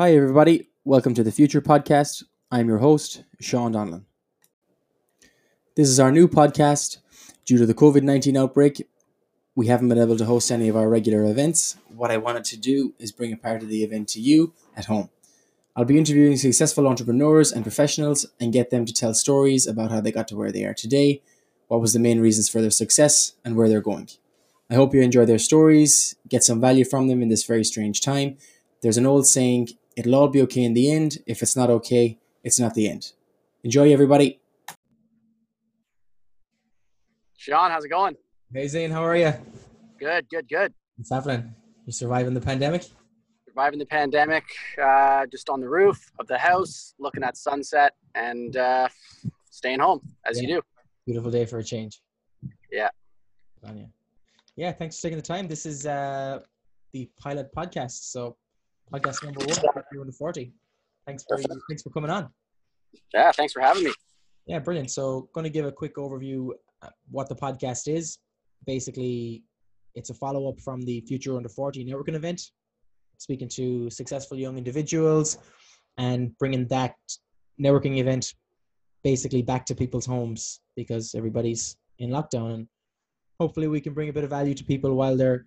Hi, everybody. Welcome to the Future Podcast. I'm your host, Sean Donlan. This is our new podcast. Due to the COVID 19 outbreak, we haven't been able to host any of our regular events. What I wanted to do is bring a part of the event to you at home. I'll be interviewing successful entrepreneurs and professionals and get them to tell stories about how they got to where they are today, what was the main reasons for their success, and where they're going. I hope you enjoy their stories, get some value from them in this very strange time. There's an old saying, it'll all be okay in the end. If it's not okay, it's not the end. Enjoy, everybody. Sean, how's it going? Hey, Zane, how are you? Good, good, good. What's happening? You surviving the pandemic? Surviving the pandemic, uh, just on the roof of the house, looking at sunset and uh, staying home as Yeah. you do. Beautiful day for a change. Yeah. On you. Yeah, thanks for taking the time. This is uh, the pilot podcast. So, podcast number one, 240. Thanks for thanks for coming on. Yeah, thanks for having me. Yeah, brilliant. So, going to give a quick overview uh, what the podcast is. Basically, it's a follow up from the Future Under 40 networking event, speaking to successful young individuals and bringing that networking event basically back to people's homes because everybody's in lockdown and hopefully we can bring a bit of value to people while they're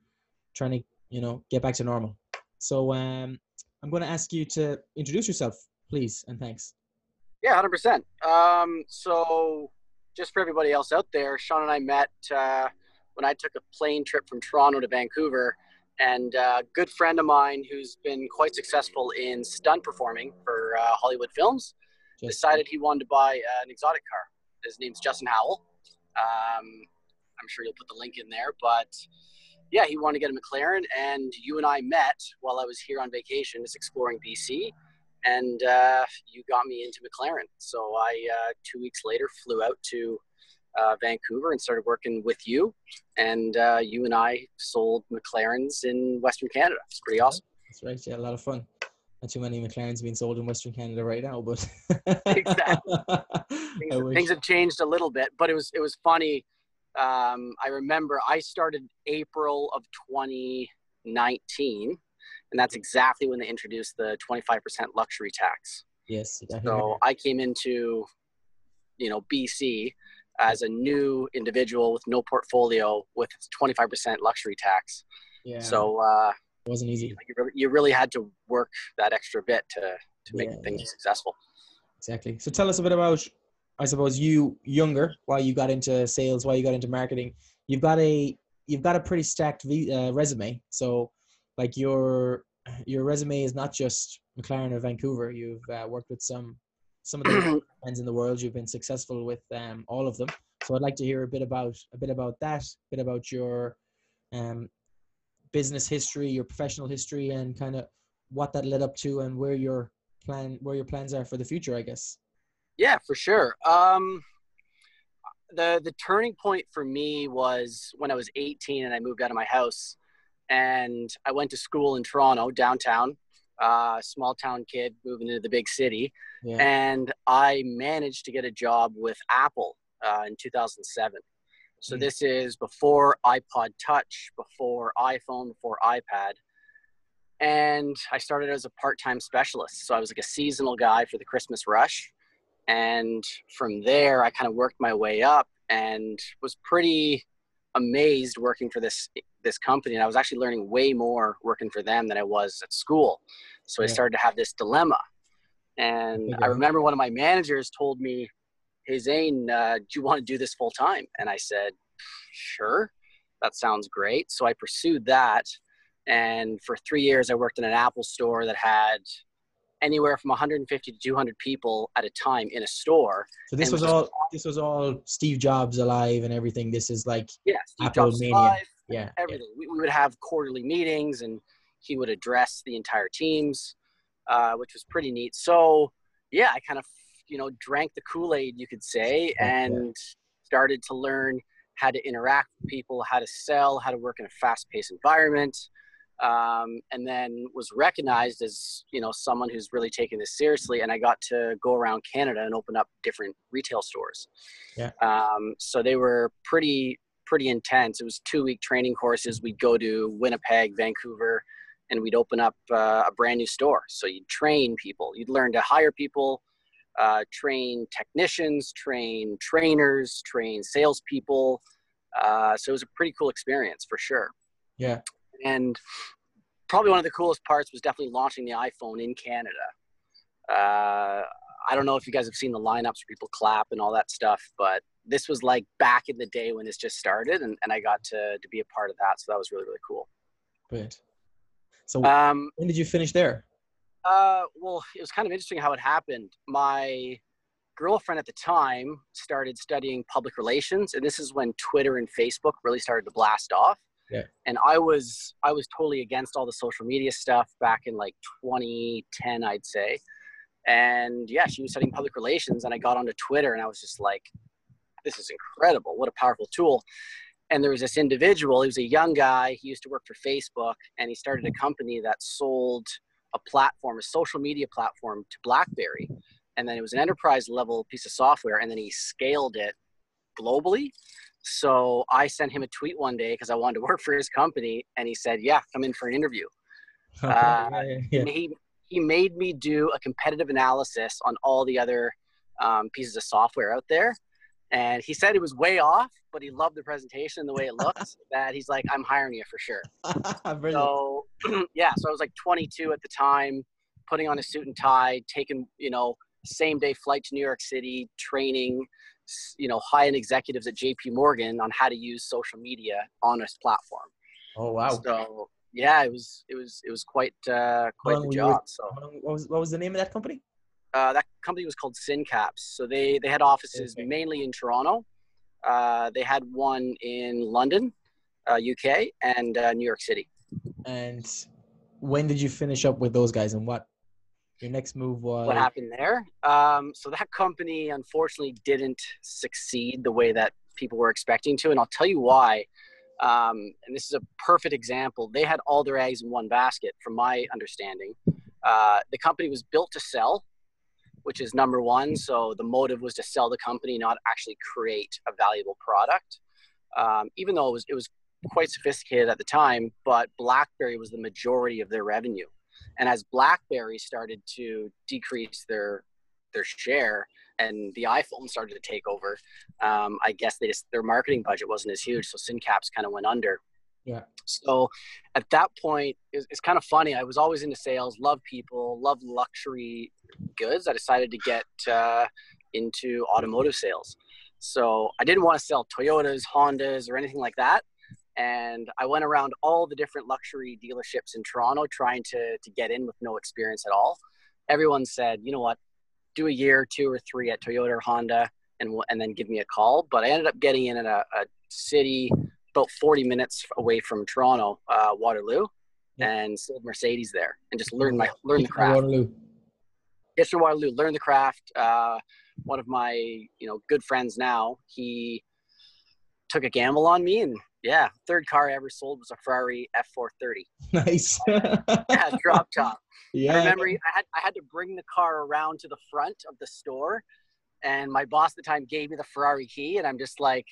trying to, you know, get back to normal. So, um, I'm going to ask you to introduce yourself, please, and thanks. Yeah, hundred percent. Um, so, just for everybody else out there, Sean and I met uh, when I took a plane trip from Toronto to Vancouver, and uh, a good friend of mine who's been quite successful in stunt performing for uh, Hollywood films decided he wanted to buy an exotic car. His name's Justin Howell. Um, I'm sure you'll put the link in there, but yeah, he wanted to get a McLaren, and you and I met while I was here on vacation, just exploring BC, and uh, you got me into McLaren. So I, uh, two weeks later, flew out to uh, Vancouver and started working with you, and uh, you and I sold McLarens in Western Canada. It's pretty awesome. That's right. Yeah, a lot of fun. Not too many McLarens being sold in Western Canada right now, but Exactly. Things, things have changed a little bit, but it was it was funny. Um, I remember I started April of 2019, and that's exactly when they introduced the 25% luxury tax. yes. I So I came into, you know, BC as a new individual with no portfolio with 25% luxury tax. yeah. So uh, it wasn't easy. you, really, you really had to work that extra bit to to make Yeah, things yeah. successful. Exactly. So tell us a bit about, I suppose you younger, why you got into sales, why you got into marketing. You've got a you've got a pretty stacked v, uh, resume. So like your your resume is not just McLaren or Vancouver. You've uh, worked with some some of the brands in the world. You've been successful with um, all of them. So I'd like to hear a bit about a bit about that, a bit about your um, business history, your professional history, and kind of what that led up to, and where your plan, where your plans are for the future. I guess. Yeah, for sure. Um, the the turning point for me was when I was 18 and I moved out of my house, and I went to school in Toronto downtown. Uh, small town kid moving into the big city, Yeah. and I managed to get a job with Apple uh, in 2007. So Mm. this is before iPod Touch, before iPhone, before iPad. And I started as a part-time specialist. So I was like a seasonal guy for the Christmas rush. And from there, I kind of worked my way up and was pretty amazed working for this this company. And I was actually learning way more working for them than I was at school. So I started to have this dilemma. And I remember one of my managers told me, "Hey Zane, uh, do you want to do this full time?" And I said, "Sure, that sounds great." So I pursued that, and for three years I worked in an Apple store that had anywhere from 150 to 200 people at a time in a store. So this and was all this was all Steve Jobs alive and everything. This is like Yeah, Steve Apple Jobs Mania. Live, yeah, yeah. everything. We, we would have quarterly meetings, and he would address the entire teams, uh, which was pretty neat. So yeah, I kind of you know drank the Kool Aid, you could say, Yeah, yeah. and started to learn how to interact with people, how to sell, how to work in a fast-paced environment. Um, and then was recognized as you know someone who's really taking this seriously and i got to go around canada and open up different retail stores Yeah. um, so they were pretty pretty intense it was two week training courses we'd go to winnipeg vancouver and we'd open up uh, a brand new store. So you'd train people, you'd learn to hire people, uh, train technicians, train trainers, train salespeople. Uh, so it was a pretty cool experience for sure. Yeah. And probably one of the coolest parts was definitely launching the iPhone in Canada. Uh, I don't know if you guys have seen the lineups where people clap and all that stuff, but this was like back in the day when this just started, and, and I got to, to be a part of that. So that was really, really cool. Brilliant. So Um, when did you finish there? Uh, well, it was kind of interesting how it happened. My girlfriend at the time started studying public relations, and this is when Twitter and Facebook really started to blast off. Yeah. And I was I was totally against all the social media stuff back in like 2010, I'd say. And yeah, she was studying public relations, and I got onto Twitter, and I was just like, "This is incredible! What a powerful tool!" And there was this individual. He was a young guy. He used to work for Facebook, and he started a company that sold a platform, a social media platform to BlackBerry. And then it was an enterprise level piece of software, and then he scaled it globally. So I sent him a tweet one day because I wanted to work for his company, and he said, "Yeah, come in for an interview." Uh, yeah, yeah, yeah. And he he made me do a competitive analysis on all the other um, pieces of software out there, and he said it was way off, but he loved the presentation and the way it looked. that he's like, "I'm hiring you for sure." So yeah, so I was like 22 at the time, putting on a suit and tie, taking you know same day flight to New York City, training you know high end executives at J.P. Morgan on how to use social media on this platform. oh wow. So yeah, it was it was it was quite uh, quite the job. with- So What was, what was the name of that company? uh, that company was called Syncapse. So they they had offices Okay. mainly in Toronto. Uh, they had one in London, uh, UK, and uh, New York City. And when did you finish up with those guys? And what your next move was? what happened there. Um, so that company unfortunately didn't succeed the way that people were expecting to, and I'll tell you why. Um, and this is a perfect example. They had all their eggs in one basket, from my understanding. Uh, the company was built to sell, which is number one. So the motive was to sell the company, not actually create a valuable product. Um, even though it was it was quite sophisticated at the time, but BlackBerry was the majority of their revenue. And as BlackBerry started to decrease their their share and the iPhone started to take over, um, I guess they just their marketing budget wasn't as huge, so Syncapse kind of went under. Yeah. So at that point, it's, it's kind of funny. I was always into sales, love people, love luxury goods. I decided to get uh, into automotive sales. So I didn't want to sell Toyotas, Hondas, or anything like that and I went around all the different luxury dealerships in Toronto trying to to get in with no experience at all. Everyone said, you know what, do a year, two or three at Toyota or Honda, and and then give me a call. But I ended up getting in at a, a city about 40 minutes away from Toronto, uh, Waterloo, Yeah. and sold Mercedes there, and just learned my learn the craft. Waterloo. Kitchener Waterloo, learn the craft. Uh, one of my you know good friends now, he took a gamble on me, and yeah, third car I ever sold was a Ferrari F430. Nice. Yeah, drop top. yeah. I remember I had I had to bring the car around to the front of the store, and my boss at the time gave me the Ferrari key, and I'm just like,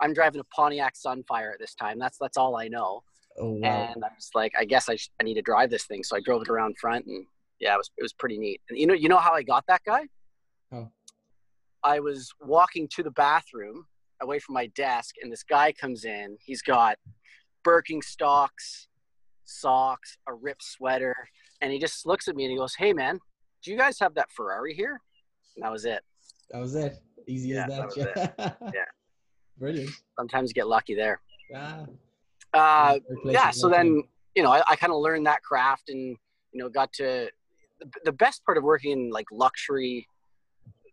I'm driving a Pontiac Sunfire at this time. That's that's all I know, Oh wow. and I'm just like, I guess I, sh- I need to drive this thing. So I drove it around front, and yeah, it was it was pretty neat. And you know you know how I got that guy? How? I was walking to the bathroom away from my desk, and this guy comes in. He's got Birkenstocks, socks, a ripped sweater, and he just looks at me and he goes, "Hey, man, do you guys have that Ferrari here?" And that was it. That was it. Easy Yeah, as that that. Yeah. Brilliant. Sometimes you get lucky there. Ah, Uh, yeah. So then, you know, I, I kind of learned that craft, and you know, got to the, the best part of working in like luxury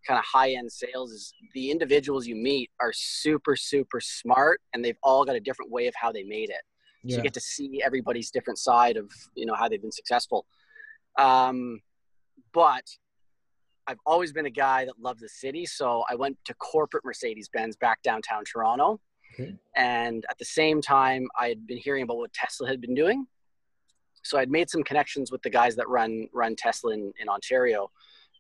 kind of high end sales is the individuals you meet are super super smart and they've all got a different way of how they made it. So yeah. you get to see everybody's different side of you know how they've been successful. Um, but i've always been a guy that loved the city so i went to corporate mercedes-benz back downtown toronto. Okay. and at the same time i had been hearing about what tesla had been doing. So i'd made some connections with the guys that run run tesla in, in ontario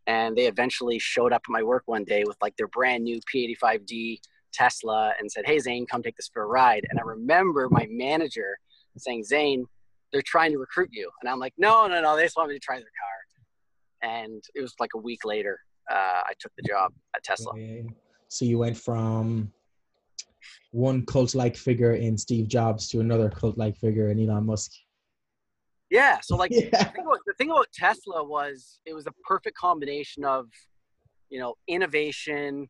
and they eventually showed up at my work one day with like their brand new p85d Tesla and said, "Hey Zane, come take this for a ride." And I remember my manager saying, "Zane, they're trying to recruit you. And I'm like, no, no, no, they just want me to try their car. And it was like a week later, uh, I took the job at Tesla. Okay. So you went from one cult-like figure in Steve Jobs to another cult-like figure in Elon Musk. Yeah. So like Yeah. The, thing about, the thing about Tesla was it was a perfect combination of, you know, innovation,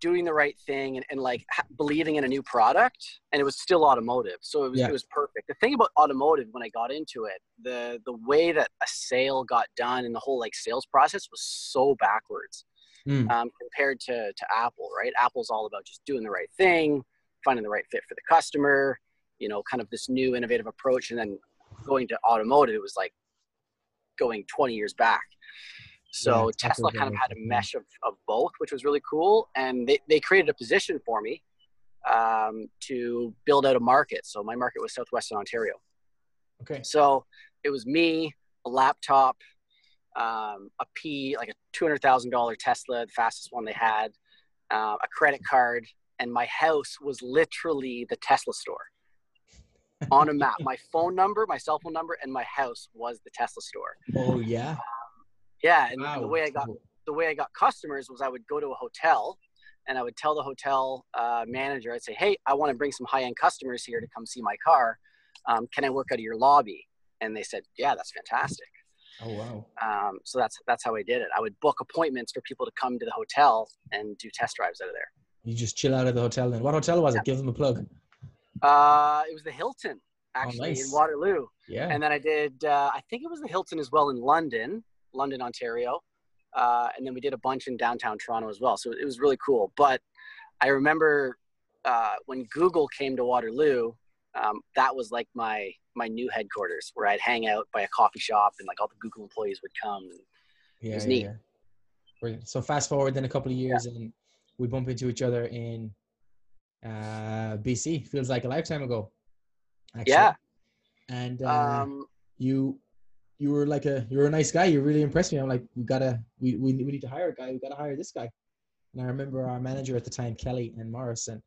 doing the right thing, and, and like ha- believing in a new product, and it was still automotive. So it was Yeah. it was perfect. The thing about automotive when I got into it, the the way that a sale got done and the whole like sales process was so backwards Hmm. um, compared to to Apple. Right? Apple's all about just doing the right thing, finding the right fit for the customer. You know, kind of this new innovative approach, and then going to automotive, it was like going 20 years back. So Yeah, Tesla kind of had a mesh of, of both, which was really cool. And they, they created a position for me um, to build out a market. So my market was Southwestern Ontario. Okay. So it was me, a laptop, um, a P, like a $200,000 Tesla, the fastest one they had, uh, a credit card, and my house was literally the Tesla store on a map. My phone number, my cell phone number, and my house was the Tesla store. Oh yeah. Yeah, and, and the way I got the way I got customers was I would go to a hotel and I would tell the hotel uh, manager, I'd say, hey, I want to bring some high end customers here to come see my car. Um, can I work out of your lobby? And they said, yeah, that's fantastic. Oh wow. Um, so that's that's how I did it. I would book appointments for people to come to the hotel and do test drives out of there. You just chill out of the hotel then. What hotel was it? Give them a plug. Uh, it was the Hilton actually nice. in Waterloo, Yeah. and then I did. Uh, I think it was the Hilton as well in London, London, Ontario, uh, and then we did a bunch in downtown Toronto as well. So it was really cool. But I remember uh, when Google came to Waterloo, um, that was like my my new headquarters where I'd hang out by a coffee shop and like all the Google employees would come. And yeah, was neat. yeah. So fast forward then a couple of years and we bump into each other in uh, BC. Feels like a lifetime ago. Actually. Yeah. And uh, um, you you were like a you were a nice guy. You really impressed me. I'm like, we gotta we, we we need to hire a guy. We gotta hire this guy. And I remember our manager at the time, Kelly and Morrison.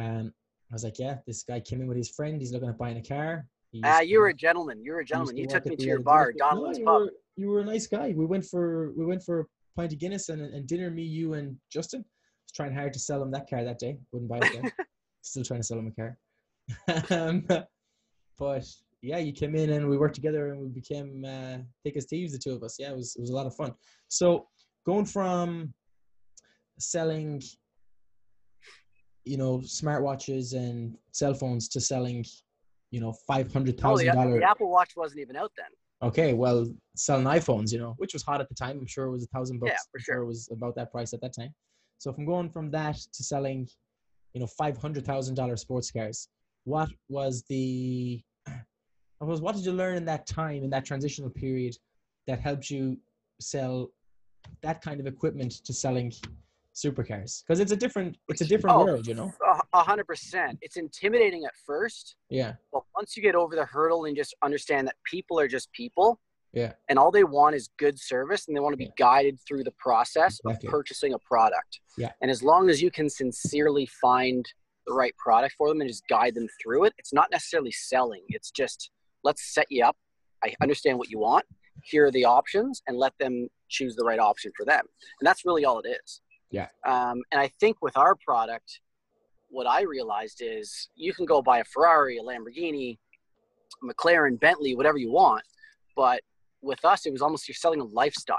Um, I was like, yeah, this guy came in with his friend. He's looking at buying a car. He uh, you were a gentleman. You were a gentleman. You took me to uh, your bar, Guinness- No, Pub. Were, you were a nice guy. We went for we went for a pint of Guinness and, and dinner. Me, you, and Justin. Trying hard to sell him that car that day. Wouldn't buy it. Still trying to sell him a car. um, but yeah, you came in and we worked together and we became uh, thick as thieves, the two of us. Yeah, it was it was a lot of fun. So going from selling, you know, smartwatches and cell phones to selling, you know, five hundred thousand the, dollars. the Apple Watch wasn't even out then. Okay, well, selling iPhones, you know, which was hot at the time. I'm sure it was a thousand bucks. Yeah, for sure. It was about that price at that time. So if I'm going from that to selling, you know, five hundred thousand dollar sports cars, what was the, was what did you learn in that time in that transitional period that helped you sell that kind of equipment to selling supercars? Because it's a different, it's a different Oh, world, you know. A hundred percent. It's intimidating at first, Yeah, but once you get over the hurdle and just understand that people are just people, yeah, and all they want is good service, and they want to be guided through the process Exactly. of purchasing a product. Yeah. And as long as you can sincerely find the right product for them and just guide them through it, it's not necessarily selling. It's just let's set you up. I understand what you want. Here are the options, and let them choose the right option for them. And that's really all it is. Yeah. Um, and I think with our product, what I realized is you can go buy a Ferrari, a Lamborghini, McLaren, Bentley, whatever you want. But with us, it was almost you're selling a lifestyle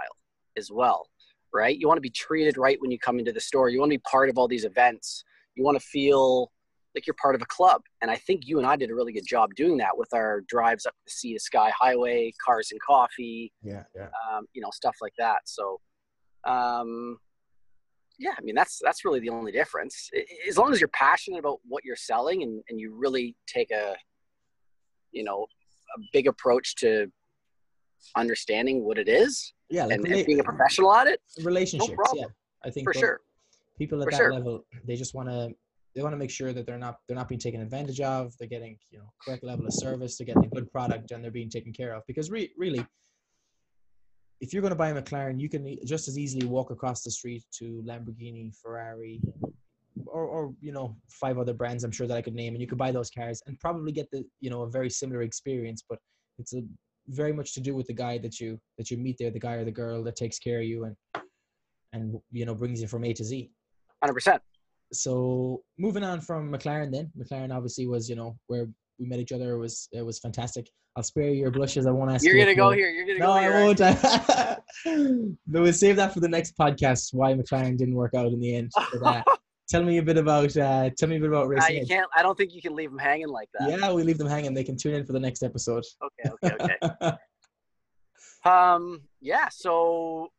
as well, right? You want to be treated right when you come into the store. You want to be part of all these events. You want to feel like you're part of a club. And I think you and I did a really good job doing that with our drives up the Sea to Sky Highway, Cars and Coffee, yeah, yeah. um, you know, stuff like that. So, um, yeah, I mean, that's, that's really the only difference. As long as you're passionate about what you're selling and, and you really take a, you know, a big approach to understanding what it is Yeah, like and, rela- and being a professional at it, relationships. problem. Yeah, I think for sure. people at For that sure. level they just want to they want to make sure that they're not they're not being taken advantage of they're getting you know correct level of service they're getting a good product and they're being taken care of because re- really if you're going to buy a mclaren you can just as easily walk across the street to lamborghini ferrari or, or you know five other brands I'm sure that I could name, and you could buy those cars and probably get the you know a very similar experience. But it's a very much to do with the guy that you that you meet there, the guy or the girl that takes care of you and and you know brings you from A to Z. Hundred percent. So moving on from McLaren, then McLaren obviously was you know where we met each other. It was it was fantastic. I'll spare you your blushes. I won't ask. You're you gonna go here. You're gonna no, go here. No, I won't. but we'll save that for the next podcast. Why McLaren didn't work out in the end. But, uh, tell me a bit about. Uh, tell me a bit about racing. Uh, you can't. I don't think you can leave them hanging like that. Yeah, we leave them hanging. They can tune in for the next episode. Okay. Okay. Okay. um. Yeah. So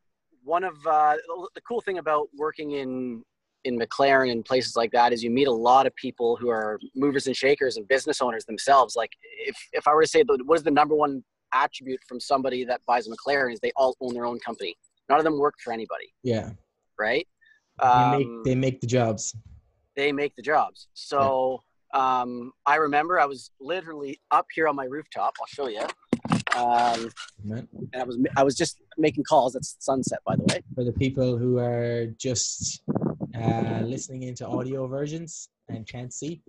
one of uh, the cool thing about working in in McLaren and places like that is you meet a lot of people who are movers and shakers and business owners themselves. Like if, if I were to say what is the number one attribute from somebody that buys a McLaren is they all own their own company. None of them work for anybody. Yeah. Right. Um, they, make, um, they make the jobs. They make the jobs. So yeah. um, I remember I was literally up here on my rooftop. I'll show you. Um, and I was I was just making calls. It's sunset, by the way. For the people who are just uh, listening into audio versions and can't see.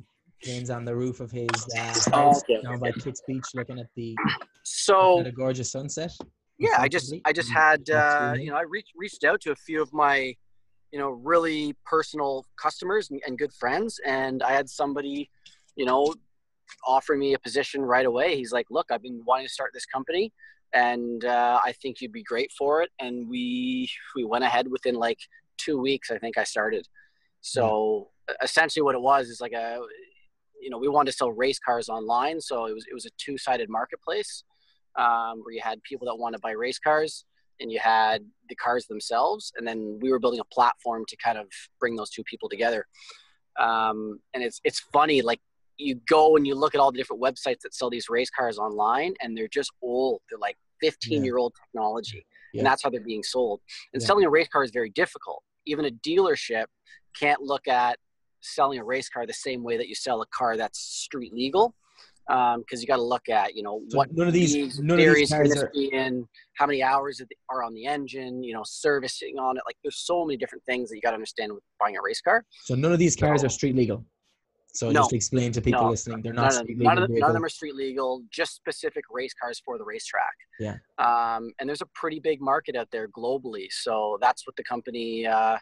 James on the roof of his uh, oh, okay. down by Kits Beach, looking at the so at a gorgeous sunset. Yeah, I just I just had uh, you know I reached reached out to a few of my you know really personal customers and, and good friends, and I had somebody you know offering me a position right away. He's like, "Look, I've been wanting to start this company, and uh, I think you'd be great for it." And we we went ahead within like two weeks, I think I started. So essentially, what it was is like a, you know, we wanted to sell race cars online, so it was it was a two sided marketplace um, where you had people that want to buy race cars and you had the cars themselves, and then we were building a platform to kind of bring those two people together. Um, and it's it's funny, like you go and you look at all the different websites that sell these race cars online, and they're just old. They're like 15 year old technology, yeah. and that's how they're being sold. And yeah. selling a race car is very difficult even a dealership can't look at selling a race car the same way that you sell a car that's street legal because um, you got to look at you know so what none of these none of these are... in how many hours are on the engine you know servicing on it like there's so many different things that you got to understand with buying a race car so none of these cars so, are street legal so no, just explain to people no, listening, they're not none, street legal. None of, none of them are street legal. Just specific race cars for the racetrack. Yeah. Um, and there's a pretty big market out there globally. So that's what the company, uh,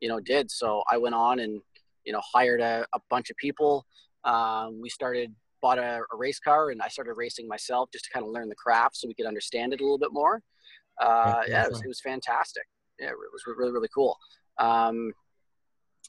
you know, did. So I went on and you know hired a, a bunch of people. Um, we started bought a, a, race car and I started racing myself just to kind of learn the craft so we could understand it a little bit more. Uh, yeah, it was, it was fantastic. Yeah, it was really really cool. Um,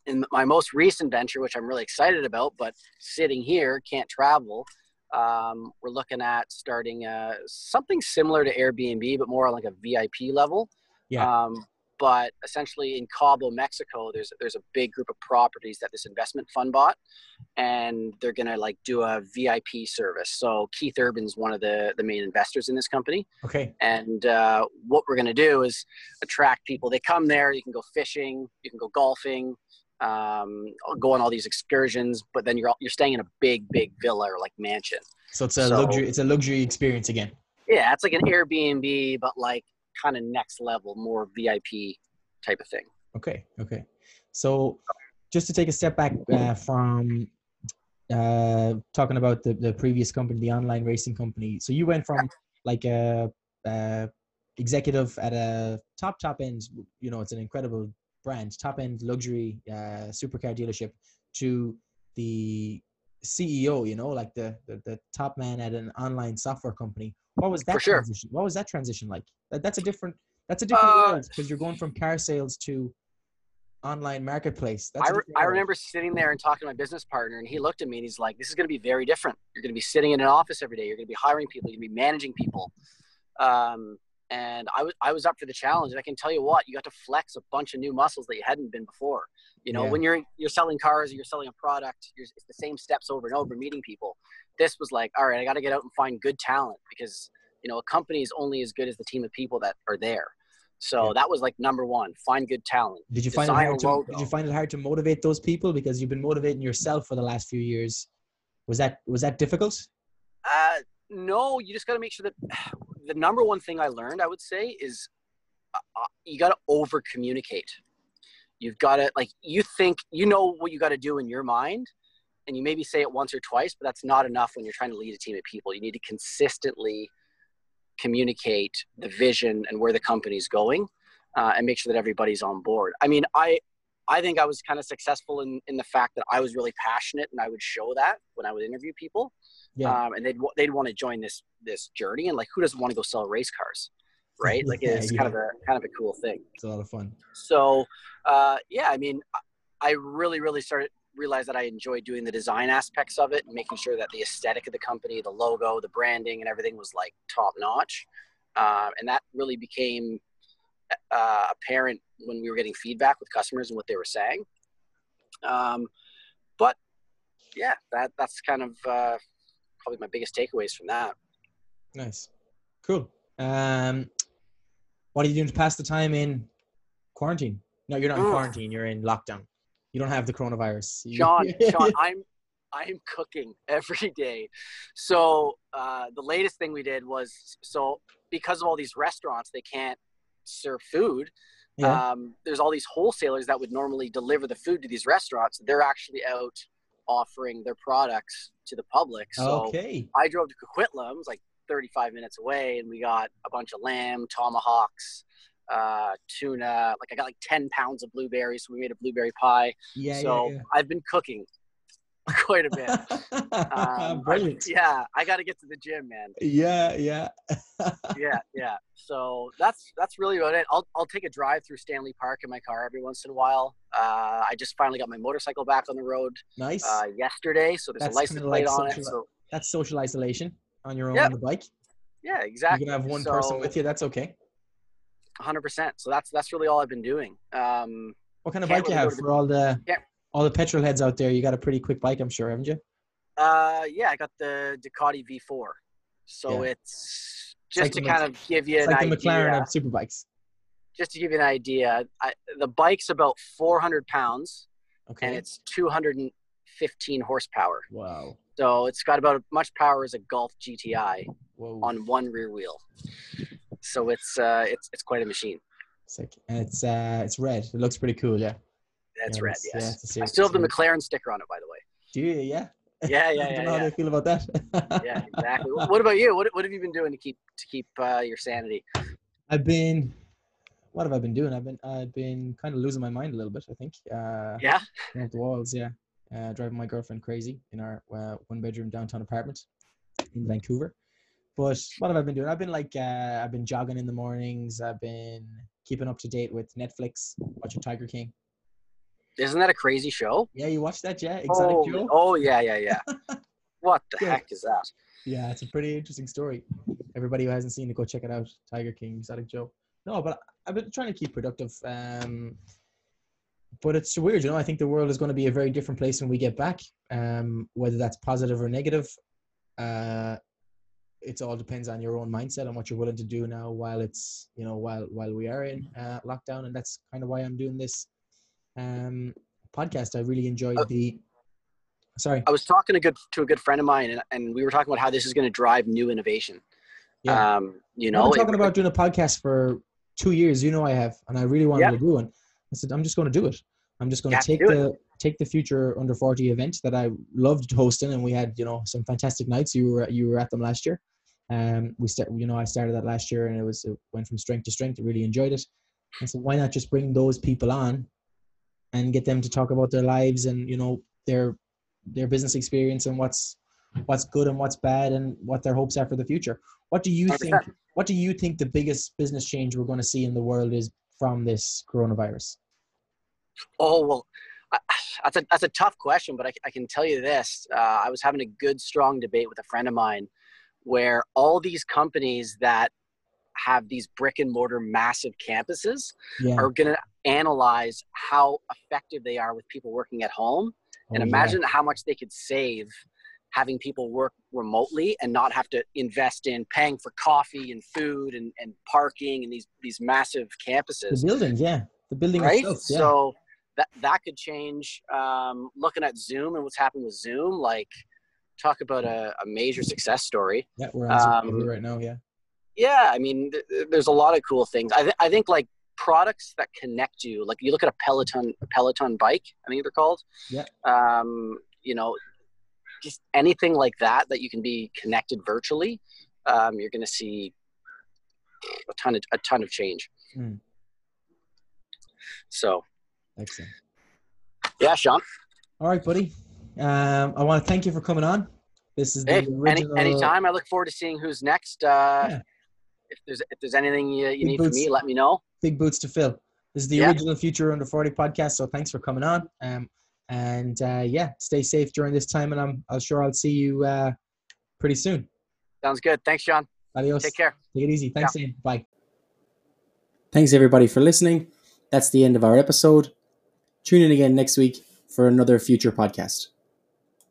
in my most recent venture, which I'm really excited about, but sitting here can't travel. Um, we're looking at starting uh, something similar to Airbnb, but more on like a VIP level. Yeah. Um, but essentially, in Cabo, Mexico, there's there's a big group of properties that this investment fund bought, and they're gonna like do a VIP service. So Keith Urban's one of the the main investors in this company. Okay. And uh, what we're gonna do is attract people. They come there. You can go fishing. You can go golfing um, go on all these excursions, but then you're you're staying in a big, big villa or like mansion. So it's a so, luxury. It's a luxury experience again. Yeah, it's like an Airbnb, but like kind of next level, more VIP type of thing. Okay. Okay. So just to take a step back uh, from uh, talking about the, the previous company, the online racing company. So you went from like a, a executive at a top top end. You know, it's an incredible brand, top end luxury uh, supercar dealership, to the CEO, you know, like the, the, the top man at an online software company. What was that For sure. transition? What was that transition like? That, that's a different that's a different uh, world because you're going from car sales to online marketplace. I, re- I remember sitting there and talking to my business partner, and he looked at me and he's like, "This is going to be very different. You're going to be sitting in an office every day. You're going to be hiring people. You're going to be managing people." Um, and I was I was up for the challenge. And I can tell you what, you got to flex a bunch of new muscles that you hadn't been before. You know, yeah. when you're you're selling cars or you're selling a product, it's the same steps over and over, meeting people. This was like, all right, I got to get out and find good talent because you know a company is only as good as the team of people that are there. So yeah. that was like number one: find good talent. Did you find it hard to Did you find it hard to motivate those people because you've been motivating yourself for the last few years? Was that was that difficult? Uh, no, you just got to make sure that the number one thing I learned, I would say, is uh, uh you got to over communicate. you've got to like you think you know what you got to do in your mind and you maybe say it once or twice but that's not enough when you're trying to lead a team of people you need to consistently communicate the vision and where the company's going uh, and make sure that everybody's on board i mean i i think i was kind of successful in in the fact that i was really passionate and i would show that when i would interview people Yeah. um, and they'd they'd want to join this this journey and like who doesn't want to go sell race cars right? Like Yeah, it's kind of a kind of a cool thing. It's a lot of fun. so uh, yeah i mean I- i really really started realized that i enjoyed doing the design aspects of it and making sure that the aesthetic of the company the logo the branding and everything was like top notch uh, and that really became uh, apparent when we were getting feedback with customers and what they were saying. Um, but yeah that that's kind of uh, probably my biggest takeaways from that Nice. Cool. Um, what are you doing to pass the time in quarantine? No, you're not in quarantine. You're in lockdown. You don't have the coronavirus. You- Sean, Sean, I'm I'm cooking every day. So uh, the latest thing we did was so because of all these restaurants, they can't serve food. yeah. Um, there's all these wholesalers that would normally deliver the food to these restaurants. They're actually out offering their products to the public. So okay. I drove to Coquitlam, it was like 35 minutes away, and we got a bunch of lamb, tomahawks, uh, tuna. Like I got like 10 pounds of blueberries. So we made a blueberry pie Yeah. so yeah, I've been cooking quite a bit. yeah. Um, Brilliant. yeah, I got to get to the gym, man. Yeah. Yeah. Yeah, yeah. So that's that's really about it. I'll I'll take a drive through Stanley Park in my car every once in a while. Uh, I just finally got my motorcycle back on the road nice. uh, yesterday, so there's That's a license plate like on it. So That's social isolation on your own Yep. on the bike. yeah, exactly. You can have one so, person with you. That's okay. 100%. So that's that's really all I've been doing. Um, What kind of bike you really go have the- for all the Yeah. all the petrol heads out there? You got a pretty quick bike, I'm sure, haven't you? uh, yeah, I got the Ducati V4. So Yeah. it's just like to the kind of give you It's an like the idea. McLaren of superbikes. just to give you an idea, I, the bike's about 400 pounds Okay. and it's 215 horsepower. wow. So it's got about as much power as a Golf GTI Whoa. on one rear wheel. So it's uh, it's it's quite a machine. Sick. And it's uh it's red. It looks pretty cool, yeah. That's Yeah, red, it's- yeah, yes. it's a I still have the McLaren sticker on it, by the way. Do you? Yeah. Yeah, I yeah, don't yeah, know how yeah. they feel about that. Yeah, exactly. what about you? What, what have you been doing to keep to keep uh, your sanity? I've been what have I been doing? I've been I've been kind of losing my mind a little bit, I think. Uh Yeah, the walls, yeah. Uh, driving my girlfriend crazy in our uh, one bedroom downtown apartment in Vancouver. But what have I been doing? I've been like uh, I've been jogging in the mornings. I've been keeping up to date with Netflix, watching Tiger King. isn't that a crazy show? Yeah, you watched that, yeah? Exotic oh, Joe. oh yeah, yeah, yeah. what the Yeah. heck is that? Yeah, it's a pretty interesting story. Everybody who hasn't seen it, go check it out. Tiger King, Exotic Joe. No, but I've been trying to keep productive. Um, but it's weird, you know. I think the world is going to be a very different place when we get back. Um, whether that's positive or negative, uh, it all depends on your own mindset and what you're willing to do now while it's you know while while we are in uh, lockdown, and that's kind of why I'm doing this um, podcast. I really enjoyed Uh, the. Sorry. I was talking to good to a good friend of mine, and, and we were talking about how this is going to drive new innovation. Yeah. Um, you I've know, been it- talking about doing a podcast for two years. You know, I have, and I really wanted Yeah. to do one. I said, I'm just going to do it. I'm just going to take the take the future under 40 event that I loved hosting, and we had you know some fantastic nights. You were you were at them last year. Um, we start, you know, I started that last year, and it was it went from strength to strength. I really enjoyed it. And so why not just bring those people on, and get them to talk about their lives and you know their their business experience and what's what's good and what's bad and what their hopes are for the future. What do you 100%. think? What do you think the biggest business change we're going to see in the world is from this coronavirus? Oh well, I, that's a that's a tough question, but I, I can tell you this: uh, I was having a good, strong debate with a friend of mine, where all these companies that have these brick and mortar massive campuses Yeah. are going to analyze how effective they are with people working at home, and Oh, yeah. imagine how much they could save having people work remotely and not have to invest in paying for coffee and food and, and parking and these these massive campuses. the campuses building. Yeah, the building right? itself. Yeah. So that that could change. Um, looking at Zoom and what's happened with Zoom, like talk about a, a major success story. yeah, we're on Zoom um, right now. Yeah. Yeah, I mean, th- th- there's a lot of cool things. I th- I think like products that connect you. Like you look at a Peloton a Peloton bike, I think they're called. Yeah. Um, you know, just anything like that that you can be connected virtually. Um, you're going to see a ton of a ton of change. Mm. So Excellent. yeah, Sean. All right, buddy. Um, I want to thank you for coming on. This is the Hey, any original. anytime. I look forward to seeing who's next. Uh, Yeah. If there's if there's anything you, you need from me, let me know. Big boots to fill. This is the Yeah. original Future Under 40 podcast. So thanks for coming on. Um, and uh, yeah, stay safe during this time. And I'm, I'm sure I'll see you uh, pretty soon. Sounds good. Thanks, John. Adios. Take care. Take it easy. Thanks, Ian. Bye. Thanks everybody for listening. That's the end of our episode. Tune in again next week for another future podcast.